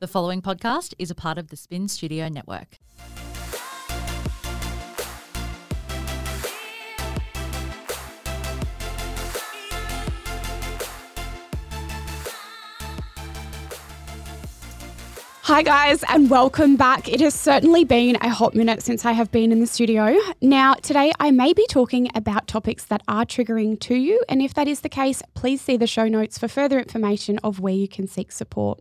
The following podcast is a part of the Spin Studio Network. Hi, guys, and welcome back. It has certainly been a hot minute since I have been in the studio. Now, today I may be talking about topics that are triggering to you, and if that is the case, please see the show notes for further information of where you can seek support.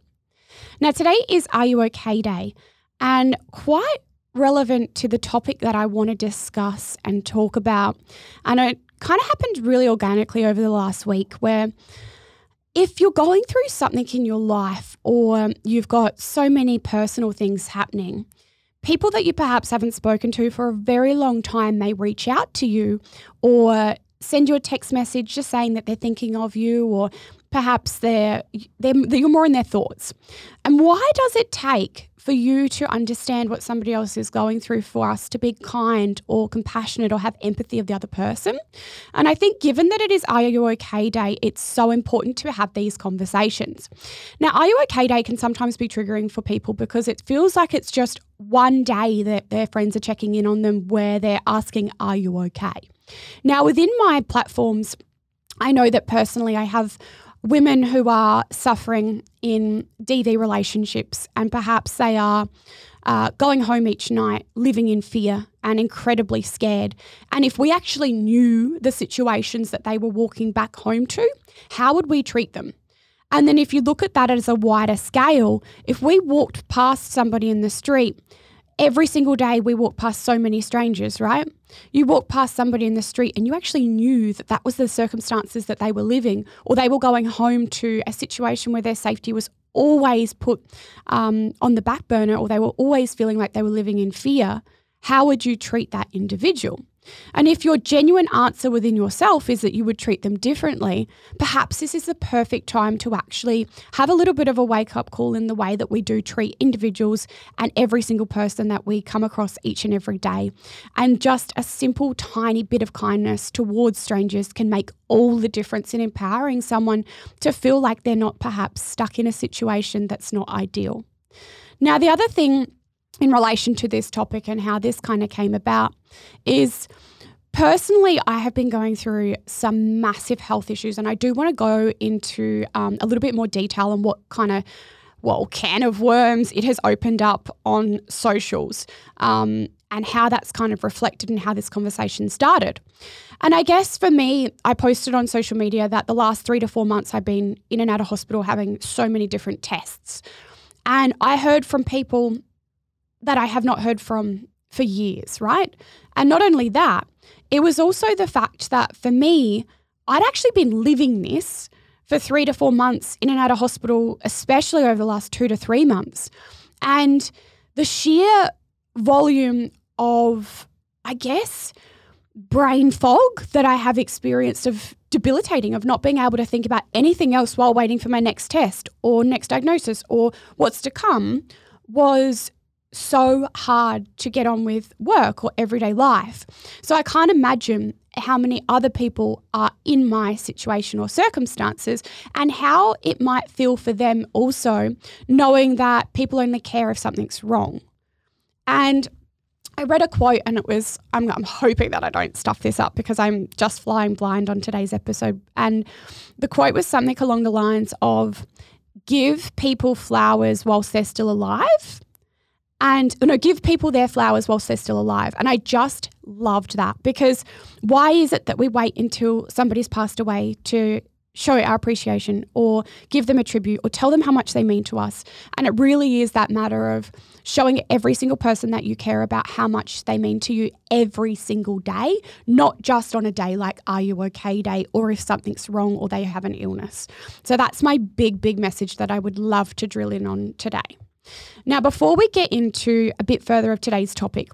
Now, today is Are You OK Day, and quite relevant to the topic that I want to discuss and talk about. And it kind of happened really organically over the last week where if you're going through something in your life or you've got so many personal things happening, people that you perhaps haven't spoken to for a very long time may reach out to you or send you a text message just saying that they're thinking of you or perhaps they're, they're you're more in their thoughts. And why does it take for you to understand what somebody else is going through for us to be kind or compassionate or have empathy of the other person? And I think given that it is Are You OK Day, it's so important to have these conversations. Now, Are You OK Day can sometimes be triggering for people because it feels like it's just one day that their friends are checking in on them where they're asking, Are you okay? Now, within my platforms, I know that personally I have women who are suffering in DV relationships and perhaps they are uh, going home each night living in fear and incredibly scared. And if we actually knew the situations that they were walking back home to, how would we treat them? And then if you look at that as a wider scale, if we walked past somebody in the street every single day we walk past so many strangers, right? You walk past somebody in the street and you actually knew that that was the circumstances that they were living, or they were going home to a situation where their safety was always put um, on the back burner, or they were always feeling like they were living in fear. How would you treat that individual? And if your genuine answer within yourself is that you would treat them differently, perhaps this is the perfect time to actually have a little bit of a wake up call in the way that we do treat individuals and every single person that we come across each and every day. And just a simple, tiny bit of kindness towards strangers can make all the difference in empowering someone to feel like they're not perhaps stuck in a situation that's not ideal. Now, the other thing in relation to this topic and how this kind of came about is personally, I have been going through some massive health issues, and I do want to go into um, a little bit more detail on what kind of well, can of worms it has opened up on socials um, and how that's kind of reflected in how this conversation started. And I guess for me, I posted on social media that the last three to four months I've been in and out of hospital having so many different tests. And I heard from people that I have not heard from for years, right? And not only that, it was also the fact that for me, I'd actually been living this for three to four months in and out of hospital, especially over the last two to three months. And the sheer volume of, I guess, brain fog that I have experienced of debilitating, of not being able to think about anything else while waiting for my next test or next diagnosis or what's to come was so hard to get on with work or everyday life. So I can't imagine how many other people are in my situation or circumstances and how it might feel for them also knowing that people only care if something's wrong. And I read a quote and it was I'm, I'm hoping that I don't stuff this up because I'm just flying blind on today's episode. And the quote was something along the lines of give people flowers whilst they're still alive and you know give people their flowers whilst they're still alive. And i just loved that because why is it that we wait until somebody's passed away to show our appreciation or give them a tribute or tell them how much they mean to us? And it really is that matter of showing every single person that you care about how much they mean to you every single day not just on a day like are you okay? day or if something's wrong or they have an illness. So that's my big big message that i would love to drill in on today now, before we get into a bit further of today's topic,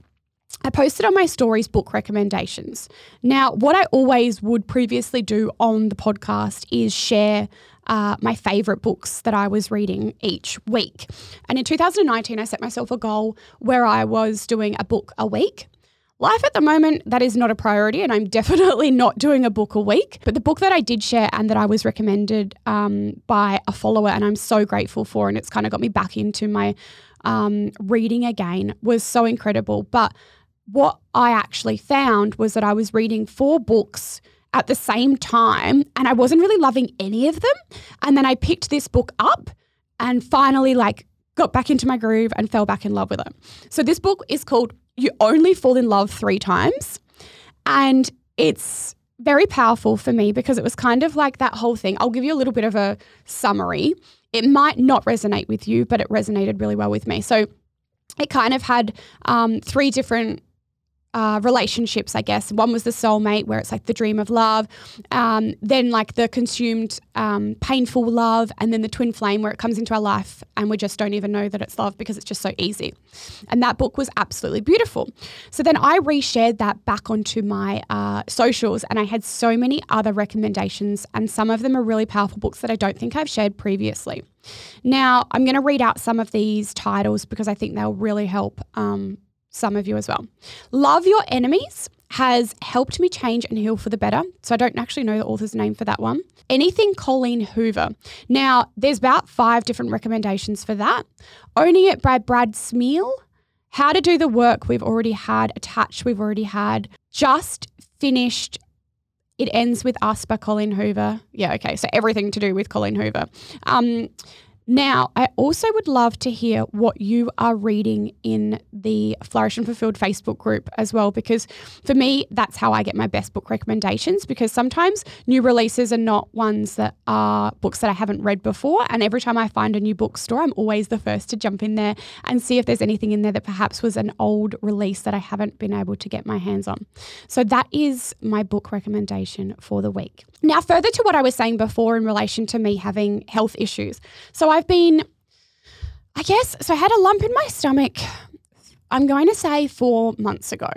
I posted on my stories book recommendations. Now, what I always would previously do on the podcast is share uh, my favorite books that I was reading each week. And in 2019, I set myself a goal where I was doing a book a week. Life at the moment, that is not a priority, and I'm definitely not doing a book a week. But the book that I did share and that I was recommended um, by a follower, and I'm so grateful for, and it's kind of got me back into my um, reading again, was so incredible. But what I actually found was that I was reading four books at the same time, and I wasn't really loving any of them. And then I picked this book up and finally, like, got back into my groove and fell back in love with it. So, this book is called You Only Fall in Love Three Times. And it's very powerful for me because it was kind of like that whole thing. I'll give you a little bit of a summary. It might not resonate with you, but it resonated really well with me. So, it kind of had um, three different uh, relationships, I guess. One was the soulmate, where it's like the dream of love, um, then like the consumed um, painful love, and then the twin flame, where it comes into our life and we just don't even know that it's love because it's just so easy. And that book was absolutely beautiful. So then I reshared that back onto my uh, socials, and I had so many other recommendations, and some of them are really powerful books that I don't think I've shared previously. Now, I'm going to read out some of these titles because I think they'll really help um, some of you as well. Love Your Enemies has helped me change and heal for the better. So I don't actually know the author's name for that one. Anything Colleen Hoover. Now, there's about five different recommendations for that. Owning It by Brad Smeal. How to Do the Work We've Already Had. Attached We've Already Had. Just finished It Ends With Us by Colleen Hoover. Yeah, okay. So everything to do with Colleen Hoover. Um, now, I also would love to hear what you are reading in the Flourish and Fulfilled Facebook group as well, because for me, that's how I get my best book recommendations. Because sometimes new releases are not ones that are books that I haven't read before. And every time I find a new bookstore, I'm always the first to jump in there and see if there's anything in there that perhaps was an old release that I haven't been able to get my hands on. So that is my book recommendation for the week. Now, further to what I was saying before in relation to me having health issues. So I've been, I guess, so I had a lump in my stomach, I'm going to say four months ago.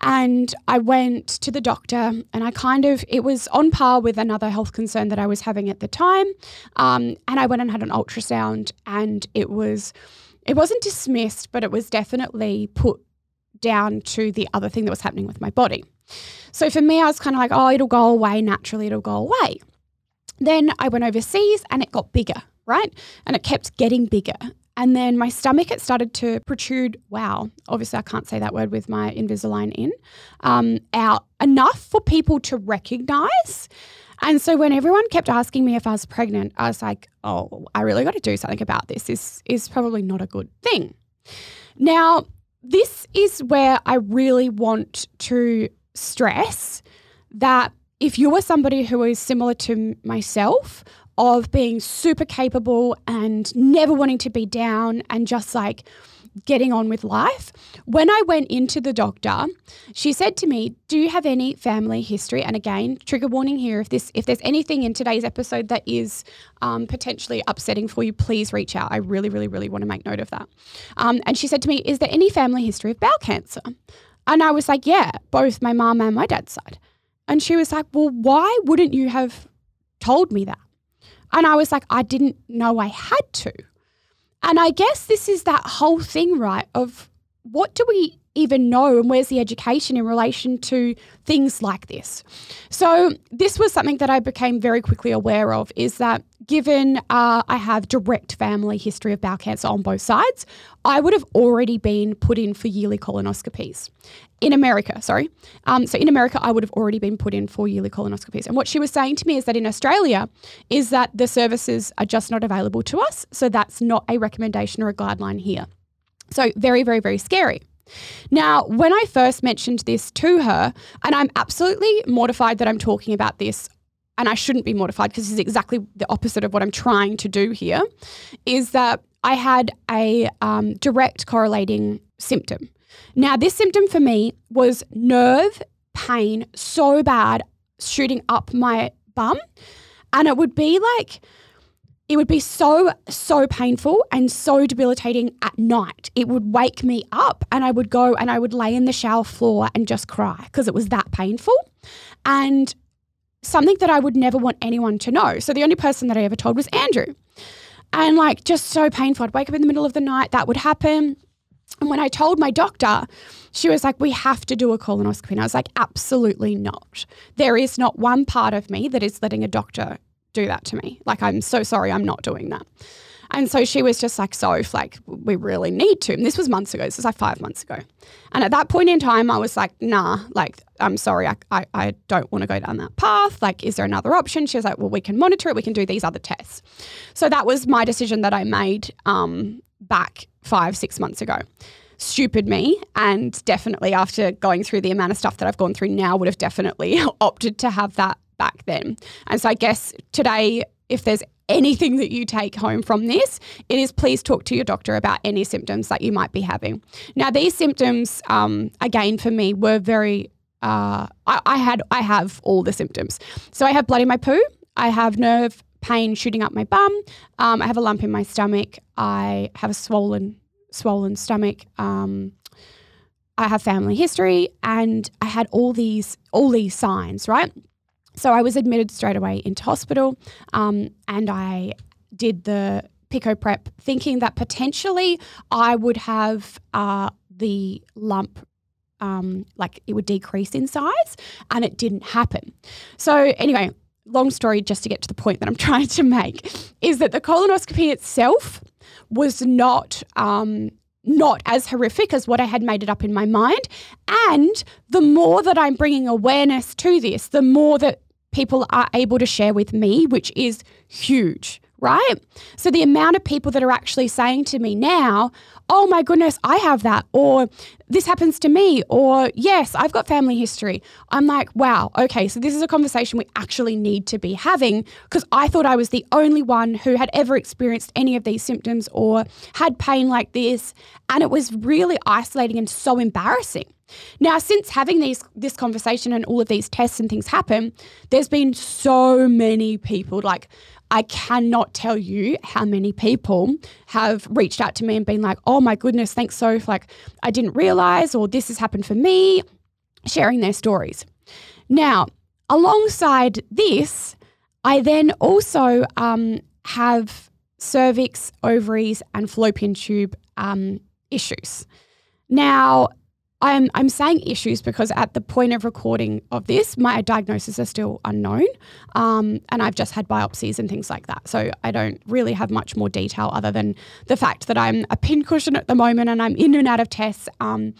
And I went to the doctor, and I kind of, it was on par with another health concern that I was having at the time. Um, and I went and had an ultrasound, and it was, it wasn't dismissed, but it was definitely put down to the other thing that was happening with my body. So for me, I was kind of like, oh, it'll go away naturally, it'll go away. Then I went overseas and it got bigger, right? And it kept getting bigger. And then my stomach, it started to protrude. Wow. Obviously, I can't say that word with my Invisalign in. Um, out enough for people to recognize. And so when everyone kept asking me if I was pregnant, I was like, oh, I really got to do something about this. This is probably not a good thing. Now, this is where I really want to stress that if you are somebody who is similar to myself, of being super capable and never wanting to be down and just like getting on with life. When I went into the doctor, she said to me, "Do you have any family history?" And again, trigger warning here: if this, if there's anything in today's episode that is um, potentially upsetting for you, please reach out. I really, really, really want to make note of that. Um, and she said to me, "Is there any family history of bowel cancer?" And I was like, "Yeah, both my mom and my dad's side." And she was like, "Well, why wouldn't you have told me that?" And I was like, "I didn't know I had to." And I guess this is that whole thing, right? Of what do we even know and where's the education in relation to things like this? So, this was something that I became very quickly aware of is that given uh, I have direct family history of bowel cancer on both sides, I would have already been put in for yearly colonoscopies in America, sorry. Um, so in America, I would have already been put in for yearly colonoscopies. And what she was saying to me is that in Australia, is that the services are just not available to us. So that's not a recommendation or a guideline here. So very, very, very scary. Now, when I first mentioned this to her, and I'm absolutely mortified that I'm talking about this, and I shouldn't be mortified because this is exactly the opposite of what I'm trying to do here, is that I had a um, direct correlating symptom. Now, this symptom for me was nerve pain so bad shooting up my bum. And it would be like, it would be so, so painful and so debilitating at night. It would wake me up and I would go and I would lay in the shower floor and just cry because it was that painful. And something that I would never want anyone to know. So the only person that I ever told was Andrew. And like just so painful. I'd wake up in the middle of the night, that would happen. And when I told my doctor, she was like, We have to do a colonoscopy. And I was like, Absolutely not. There is not one part of me that is letting a doctor do that to me. Like, I'm so sorry, I'm not doing that. And so she was just like, so like, we really need to. And this was months ago. This was like five months ago. And at that point in time, I was like, nah, like, I'm sorry, I, I, I don't want to go down that path. Like, is there another option? She was like, well, we can monitor it. We can do these other tests. So that was my decision that I made um, back five, six months ago. Stupid me. And definitely after going through the amount of stuff that I've gone through now, would have definitely opted to have that back then. And so I guess today, if there's anything that you take home from this, it is please talk to your doctor about any symptoms that you might be having. Now, these symptoms, um, again, for me, were very. Uh, I, I had I have all the symptoms. So I have blood in my poo. I have nerve pain shooting up my bum. Um, I have a lump in my stomach. I have a swollen swollen stomach. Um, I have family history, and I had all these all these signs, right? So I was admitted straight away into hospital um, and I did the Pico prep thinking that potentially I would have uh, the lump um, like it would decrease in size, and it didn't happen. So, anyway, long story just to get to the point that I'm trying to make is that the colonoscopy itself was not. Um, not as horrific as what I had made it up in my mind. And the more that I'm bringing awareness to this, the more that people are able to share with me, which is huge, right? So the amount of people that are actually saying to me now, oh my goodness, I have that, or this happens to me, or yes, I've got family history. I'm like, wow, okay, so this is a conversation we actually need to be having because I thought I was the only one who had ever experienced any of these symptoms or had pain like this. And it was really isolating and so embarrassing. Now, since having these this conversation and all of these tests and things happen, there's been so many people like I cannot tell you how many people have reached out to me and been like, "Oh my goodness, thanks so like I didn't realize or this has happened for me," sharing their stories. Now, alongside this, I then also um, have cervix, ovaries, and fallopian tube um, issues. Now, I'm, I'm saying issues because at the point of recording of this, my diagnosis are still unknown. Um, and I've just had biopsies and things like that. So I don't really have much more detail other than the fact that I'm a pincushion at the moment and I'm in and out of tests. Um,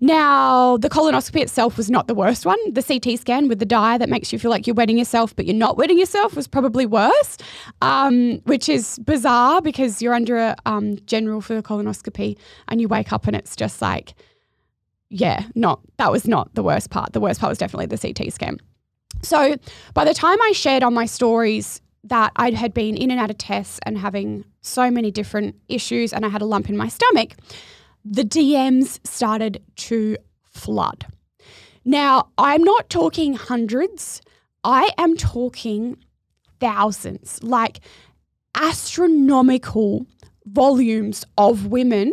now, the colonoscopy itself was not the worst one. The CT scan with the dye that makes you feel like you're wetting yourself, but you're not wetting yourself was probably worse, um, which is bizarre because you're under a um, general for the colonoscopy and you wake up and it's just like, yeah, not that was not the worst part. The worst part was definitely the CT scan. So by the time I shared on my stories that I had been in and out of tests and having so many different issues and I had a lump in my stomach, the DMs started to flood. Now, I'm not talking hundreds, I am talking thousands, like astronomical volumes of women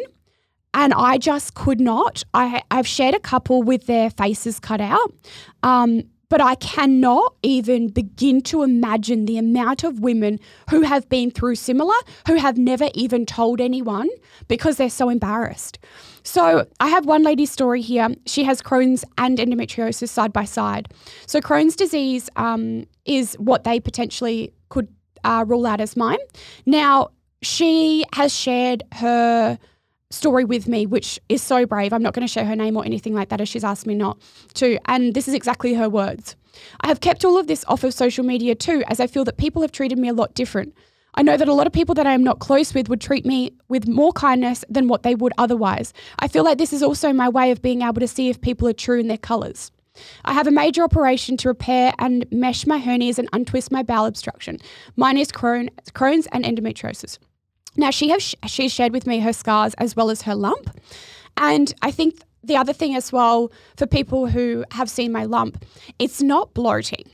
and I just could not. I, I've shared a couple with their faces cut out, um, but I cannot even begin to imagine the amount of women who have been through similar, who have never even told anyone because they're so embarrassed. So I have one lady's story here. She has Crohn's and endometriosis side by side. So Crohn's disease um, is what they potentially could uh, rule out as mine. Now, she has shared her story with me, which is so brave. I'm not going to share her name or anything like that as she's asked me not to. And this is exactly her words. I have kept all of this off of social media too, as I feel that people have treated me a lot different. I know that a lot of people that I am not close with would treat me with more kindness than what they would otherwise. I feel like this is also my way of being able to see if people are true in their colours. I have a major operation to repair and mesh my hernias and untwist my bowel obstruction. Mine is Crohn, Crohn's and endometriosis. Now, she has she shared with me her scars as well as her lump. And I think the other thing as well for people who have seen my lump, it's not bloating,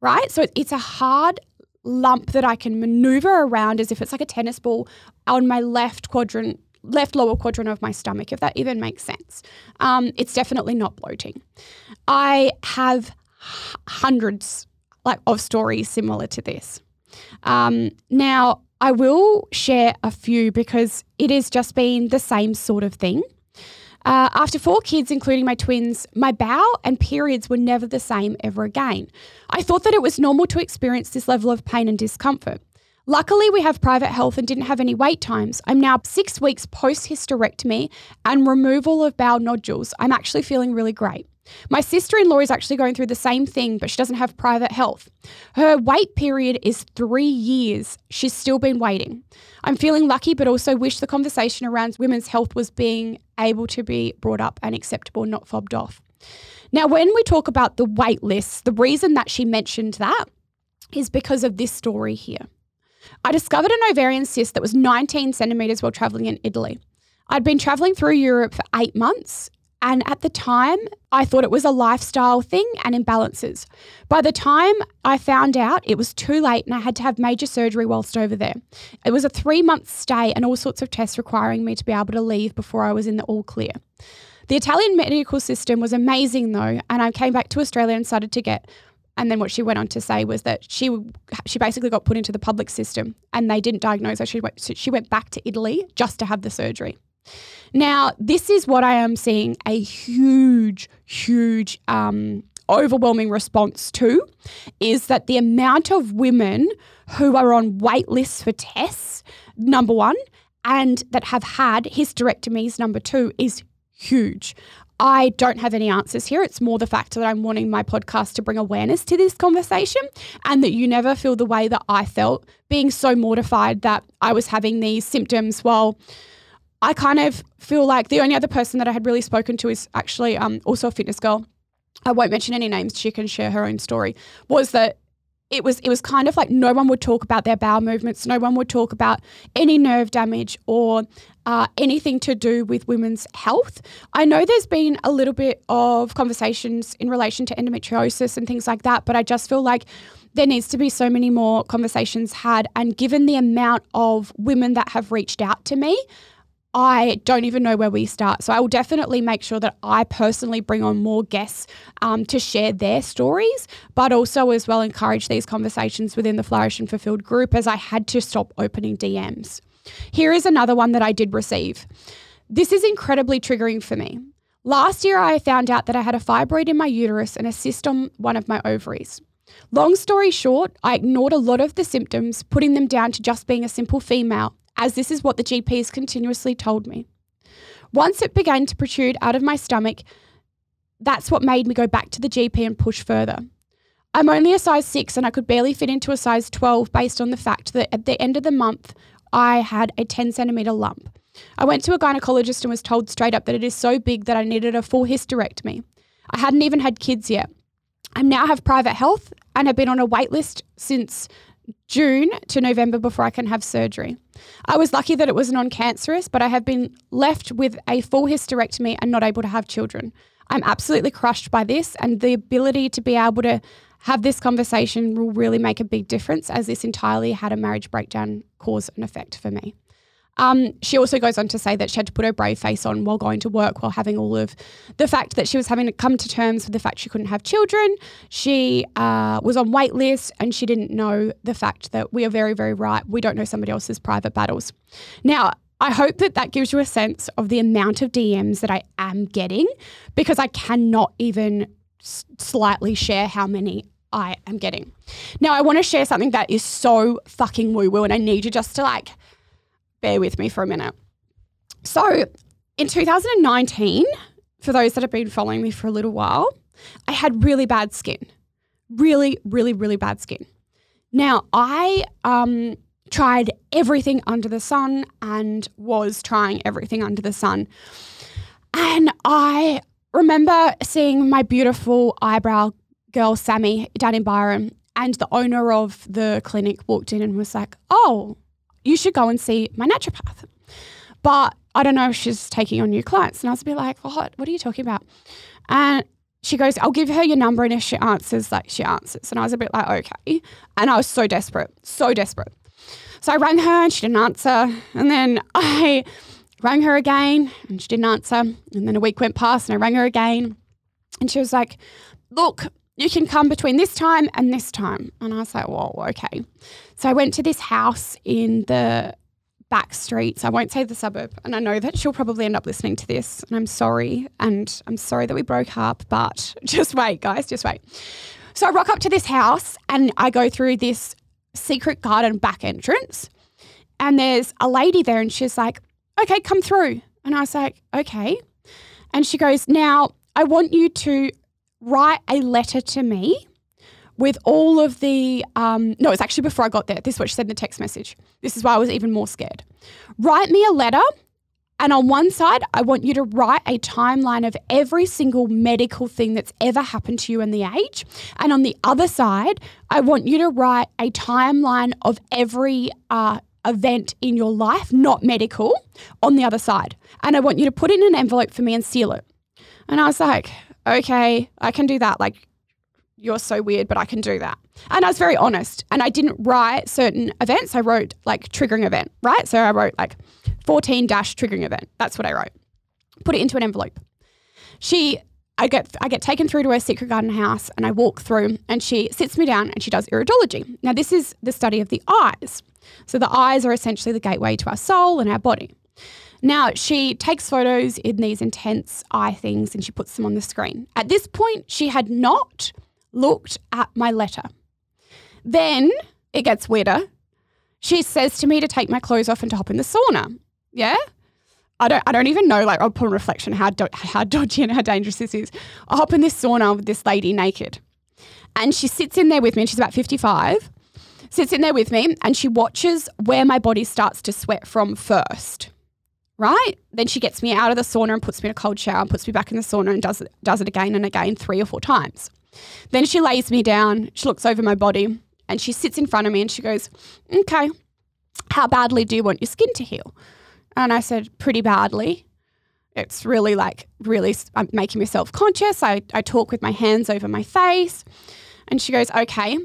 right? So it's a hard lump that I can maneuver around as if it's like a tennis ball on my left quadrant, left lower quadrant of my stomach, if that even makes sense. Um, it's definitely not bloating. I have hundreds like of stories similar to this. Um, now, I will share a few because it has just been the same sort of thing. Uh, after four kids, including my twins, my bowel and periods were never the same ever again. I thought that it was normal to experience this level of pain and discomfort. Luckily, we have private health and didn't have any wait times. I'm now six weeks post hysterectomy and removal of bowel nodules. I'm actually feeling really great. My sister in law is actually going through the same thing, but she doesn't have private health. Her wait period is three years. She's still been waiting. I'm feeling lucky, but also wish the conversation around women's health was being able to be brought up and acceptable, not fobbed off. Now, when we talk about the wait lists, the reason that she mentioned that is because of this story here. I discovered an ovarian cyst that was 19 centimeters while traveling in Italy. I'd been traveling through Europe for eight months and at the time, I thought it was a lifestyle thing and imbalances. By the time I found out, it was too late and I had to have major surgery whilst over there. It was a three month stay and all sorts of tests requiring me to be able to leave before I was in the all clear. The Italian medical system was amazing though, and I came back to Australia and started to get. And then what she went on to say was that she she basically got put into the public system and they didn't diagnose her. She went, she went back to Italy just to have the surgery. Now, this is what I am seeing a huge, huge, um, overwhelming response to is that the amount of women who are on wait lists for tests, number one, and that have had hysterectomies, number two, is huge. I don't have any answers here. It's more the fact that I'm wanting my podcast to bring awareness to this conversation and that you never feel the way that I felt being so mortified that I was having these symptoms while I kind of feel like the only other person that I had really spoken to is actually um, also a fitness girl. I won't mention any names. She can share her own story. Was that it was it was kind of like no one would talk about their bowel movements. No one would talk about any nerve damage or uh, anything to do with women's health. I know there's been a little bit of conversations in relation to endometriosis and things like that, but I just feel like there needs to be so many more conversations had. And given the amount of women that have reached out to me, I don't even know where we start. So I will definitely make sure that I personally bring on more guests um, to share their stories, but also as well encourage these conversations within the Flourish and Fulfilled group as I had to stop opening DMs. Here is another one that I did receive. This is incredibly triggering for me. Last year, I found out that I had a fibroid in my uterus and a cyst on one of my ovaries. Long story short, I ignored a lot of the symptoms, putting them down to just being a simple female as this is what the GPs continuously told me. Once it began to protrude out of my stomach, that's what made me go back to the GP and push further. I'm only a size 6 and I could barely fit into a size 12 based on the fact that at the end of the month, I had a 10 centimetre lump. I went to a gynecologist and was told straight up that it is so big that I needed a full hysterectomy. I hadn't even had kids yet. I now have private health and have been on a wait list since June to November before I can have surgery. I was lucky that it was non cancerous, but I have been left with a full hysterectomy and not able to have children. I'm absolutely crushed by this, and the ability to be able to have this conversation will really make a big difference as this entirely had a marriage breakdown cause and effect for me. Um, she also goes on to say that she had to put her brave face on while going to work, while having all of the fact that she was having to come to terms with the fact she couldn't have children. She uh, was on wait lists and she didn't know the fact that we are very, very right. We don't know somebody else's private battles. Now, I hope that that gives you a sense of the amount of DMs that I am getting because I cannot even s- slightly share how many I am getting. Now, I want to share something that is so fucking woo woo, and I need you just to like bear with me for a minute. So, in 2019, for those that have been following me for a little while, I had really bad skin. Really, really, really bad skin. Now, I um, tried everything under the sun and was trying everything under the sun. And I remember seeing my beautiful eyebrow girl, Sammy, down in Byron, and the owner of the clinic walked in and was like, Oh, you should go and see my naturopath. But I don't know if she's taking on new clients. And I was a bit like, what? What are you talking about? And she goes, I'll give her your number. And if she answers, like she answers. And I was a bit like, okay. And I was so desperate, so desperate. So I rang her and she didn't answer. And then I rang her again and she didn't answer. And then a week went past and I rang her again. And she was like, look, you can come between this time and this time. And I was like, whoa, okay. So I went to this house in the back streets. I won't say the suburb. And I know that she'll probably end up listening to this. And I'm sorry. And I'm sorry that we broke up, but just wait, guys, just wait. So I rock up to this house and I go through this secret garden back entrance. And there's a lady there and she's like, okay, come through. And I was like, okay. And she goes, now I want you to write a letter to me with all of the, um, no, it's actually before I got there. This is what she said in the text message. This is why I was even more scared. Write me a letter. And on one side, I want you to write a timeline of every single medical thing that's ever happened to you in the age. And on the other side, I want you to write a timeline of every uh, event in your life, not medical, on the other side. And I want you to put it in an envelope for me and seal it. And I was like, okay, I can do that. Like, you're so weird, but I can do that. And I was very honest. And I didn't write certain events. I wrote like triggering event, right? So I wrote like 14 dash triggering event. That's what I wrote. Put it into an envelope. She, I get, I get taken through to her secret garden house and I walk through and she sits me down and she does iridology. Now, this is the study of the eyes. So the eyes are essentially the gateway to our soul and our body. Now, she takes photos in these intense eye things and she puts them on the screen. At this point, she had not looked at my letter. Then it gets weirder. She says to me to take my clothes off and to hop in the sauna. Yeah? I don't, I don't even know, like, upon reflection, how, do, how dodgy and how dangerous this is. I hop in this sauna with this lady naked. And she sits in there with me, and she's about 55, sits in there with me, and she watches where my body starts to sweat from first. Right? Then she gets me out of the sauna and puts me in a cold shower and puts me back in the sauna and does, does it again and again, three or four times. Then she lays me down, she looks over my body, and she sits in front of me and she goes, Okay, how badly do you want your skin to heal? And I said, Pretty badly. It's really like, really, I'm making myself conscious. I, I talk with my hands over my face. And she goes, Okay,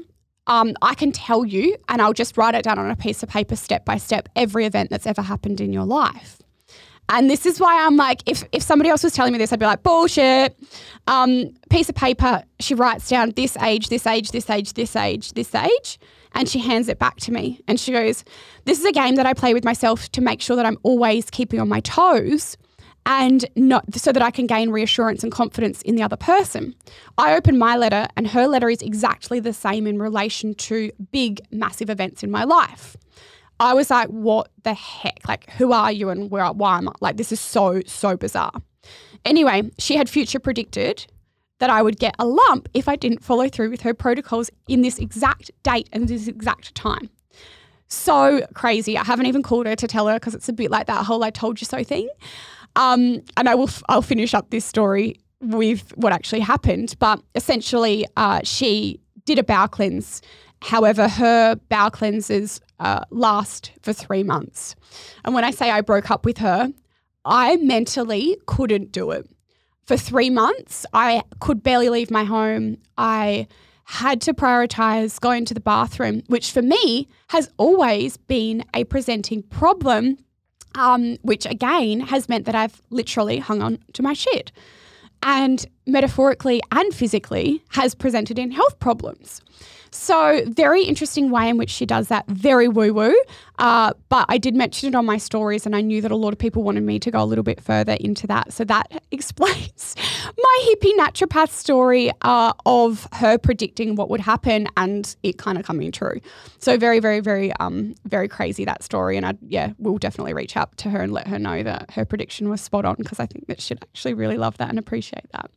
um, I can tell you, and I'll just write it down on a piece of paper step by step, every event that's ever happened in your life. And this is why I'm like, if, if somebody else was telling me this, I'd be like, bullshit. Um, piece of paper, she writes down this age, this age, this age, this age, this age, and she hands it back to me. And she goes, This is a game that I play with myself to make sure that I'm always keeping on my toes and not so that I can gain reassurance and confidence in the other person. I open my letter, and her letter is exactly the same in relation to big, massive events in my life. I was like, what the heck? Like, who are you and where, why am I? Like, this is so, so bizarre. Anyway, she had future predicted that I would get a lump if I didn't follow through with her protocols in this exact date and this exact time. So crazy. I haven't even called her to tell her because it's a bit like that whole I told you so thing. Um, and I will, I'll finish up this story with what actually happened. But essentially, uh, she did a bowel cleanse However, her bowel cleanses uh, last for three months. And when I say I broke up with her, I mentally couldn't do it. For three months, I could barely leave my home. I had to prioritize going to the bathroom, which for me has always been a presenting problem, um, which again has meant that I've literally hung on to my shit and metaphorically and physically has presented in health problems. So, very interesting way in which she does that. Very woo woo. Uh, but I did mention it on my stories, and I knew that a lot of people wanted me to go a little bit further into that. So, that explains my hippie naturopath story uh, of her predicting what would happen and it kind of coming true. So, very, very, very, um, very crazy that story. And I, yeah, we'll definitely reach out to her and let her know that her prediction was spot on because I think that she'd actually really love that and appreciate that.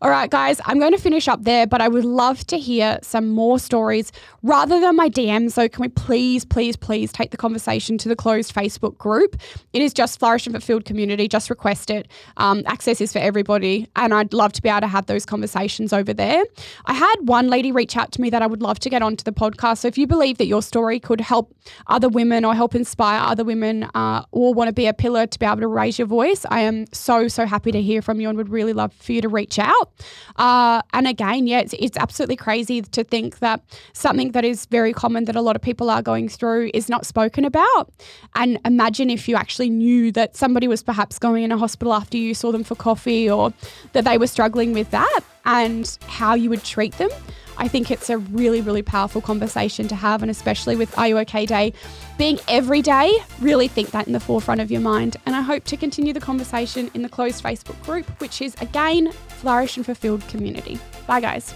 All right, guys, I'm going to finish up there, but I would love to hear some more stories rather than my DMs. So, can we please, please, please take the conversation to the closed Facebook group? It is just Flourish and Fulfilled Community. Just request it. Um, access is for everybody, and I'd love to be able to have those conversations over there. I had one lady reach out to me that I would love to get onto the podcast. So, if you believe that your story could help other women or help inspire other women uh, or want to be a pillar to be able to raise your voice, I am so, so happy to hear from you and would really love for you to reach reach out. Uh, and again, yeah, it's, it's absolutely crazy to think that something that is very common that a lot of people are going through is not spoken about. And imagine if you actually knew that somebody was perhaps going in a hospital after you saw them for coffee or that they were struggling with that and how you would treat them. I think it's a really, really powerful conversation to have, and especially with Are You OK Day being every day, really think that in the forefront of your mind. And I hope to continue the conversation in the closed Facebook group, which is again Flourish and Fulfilled Community. Bye, guys.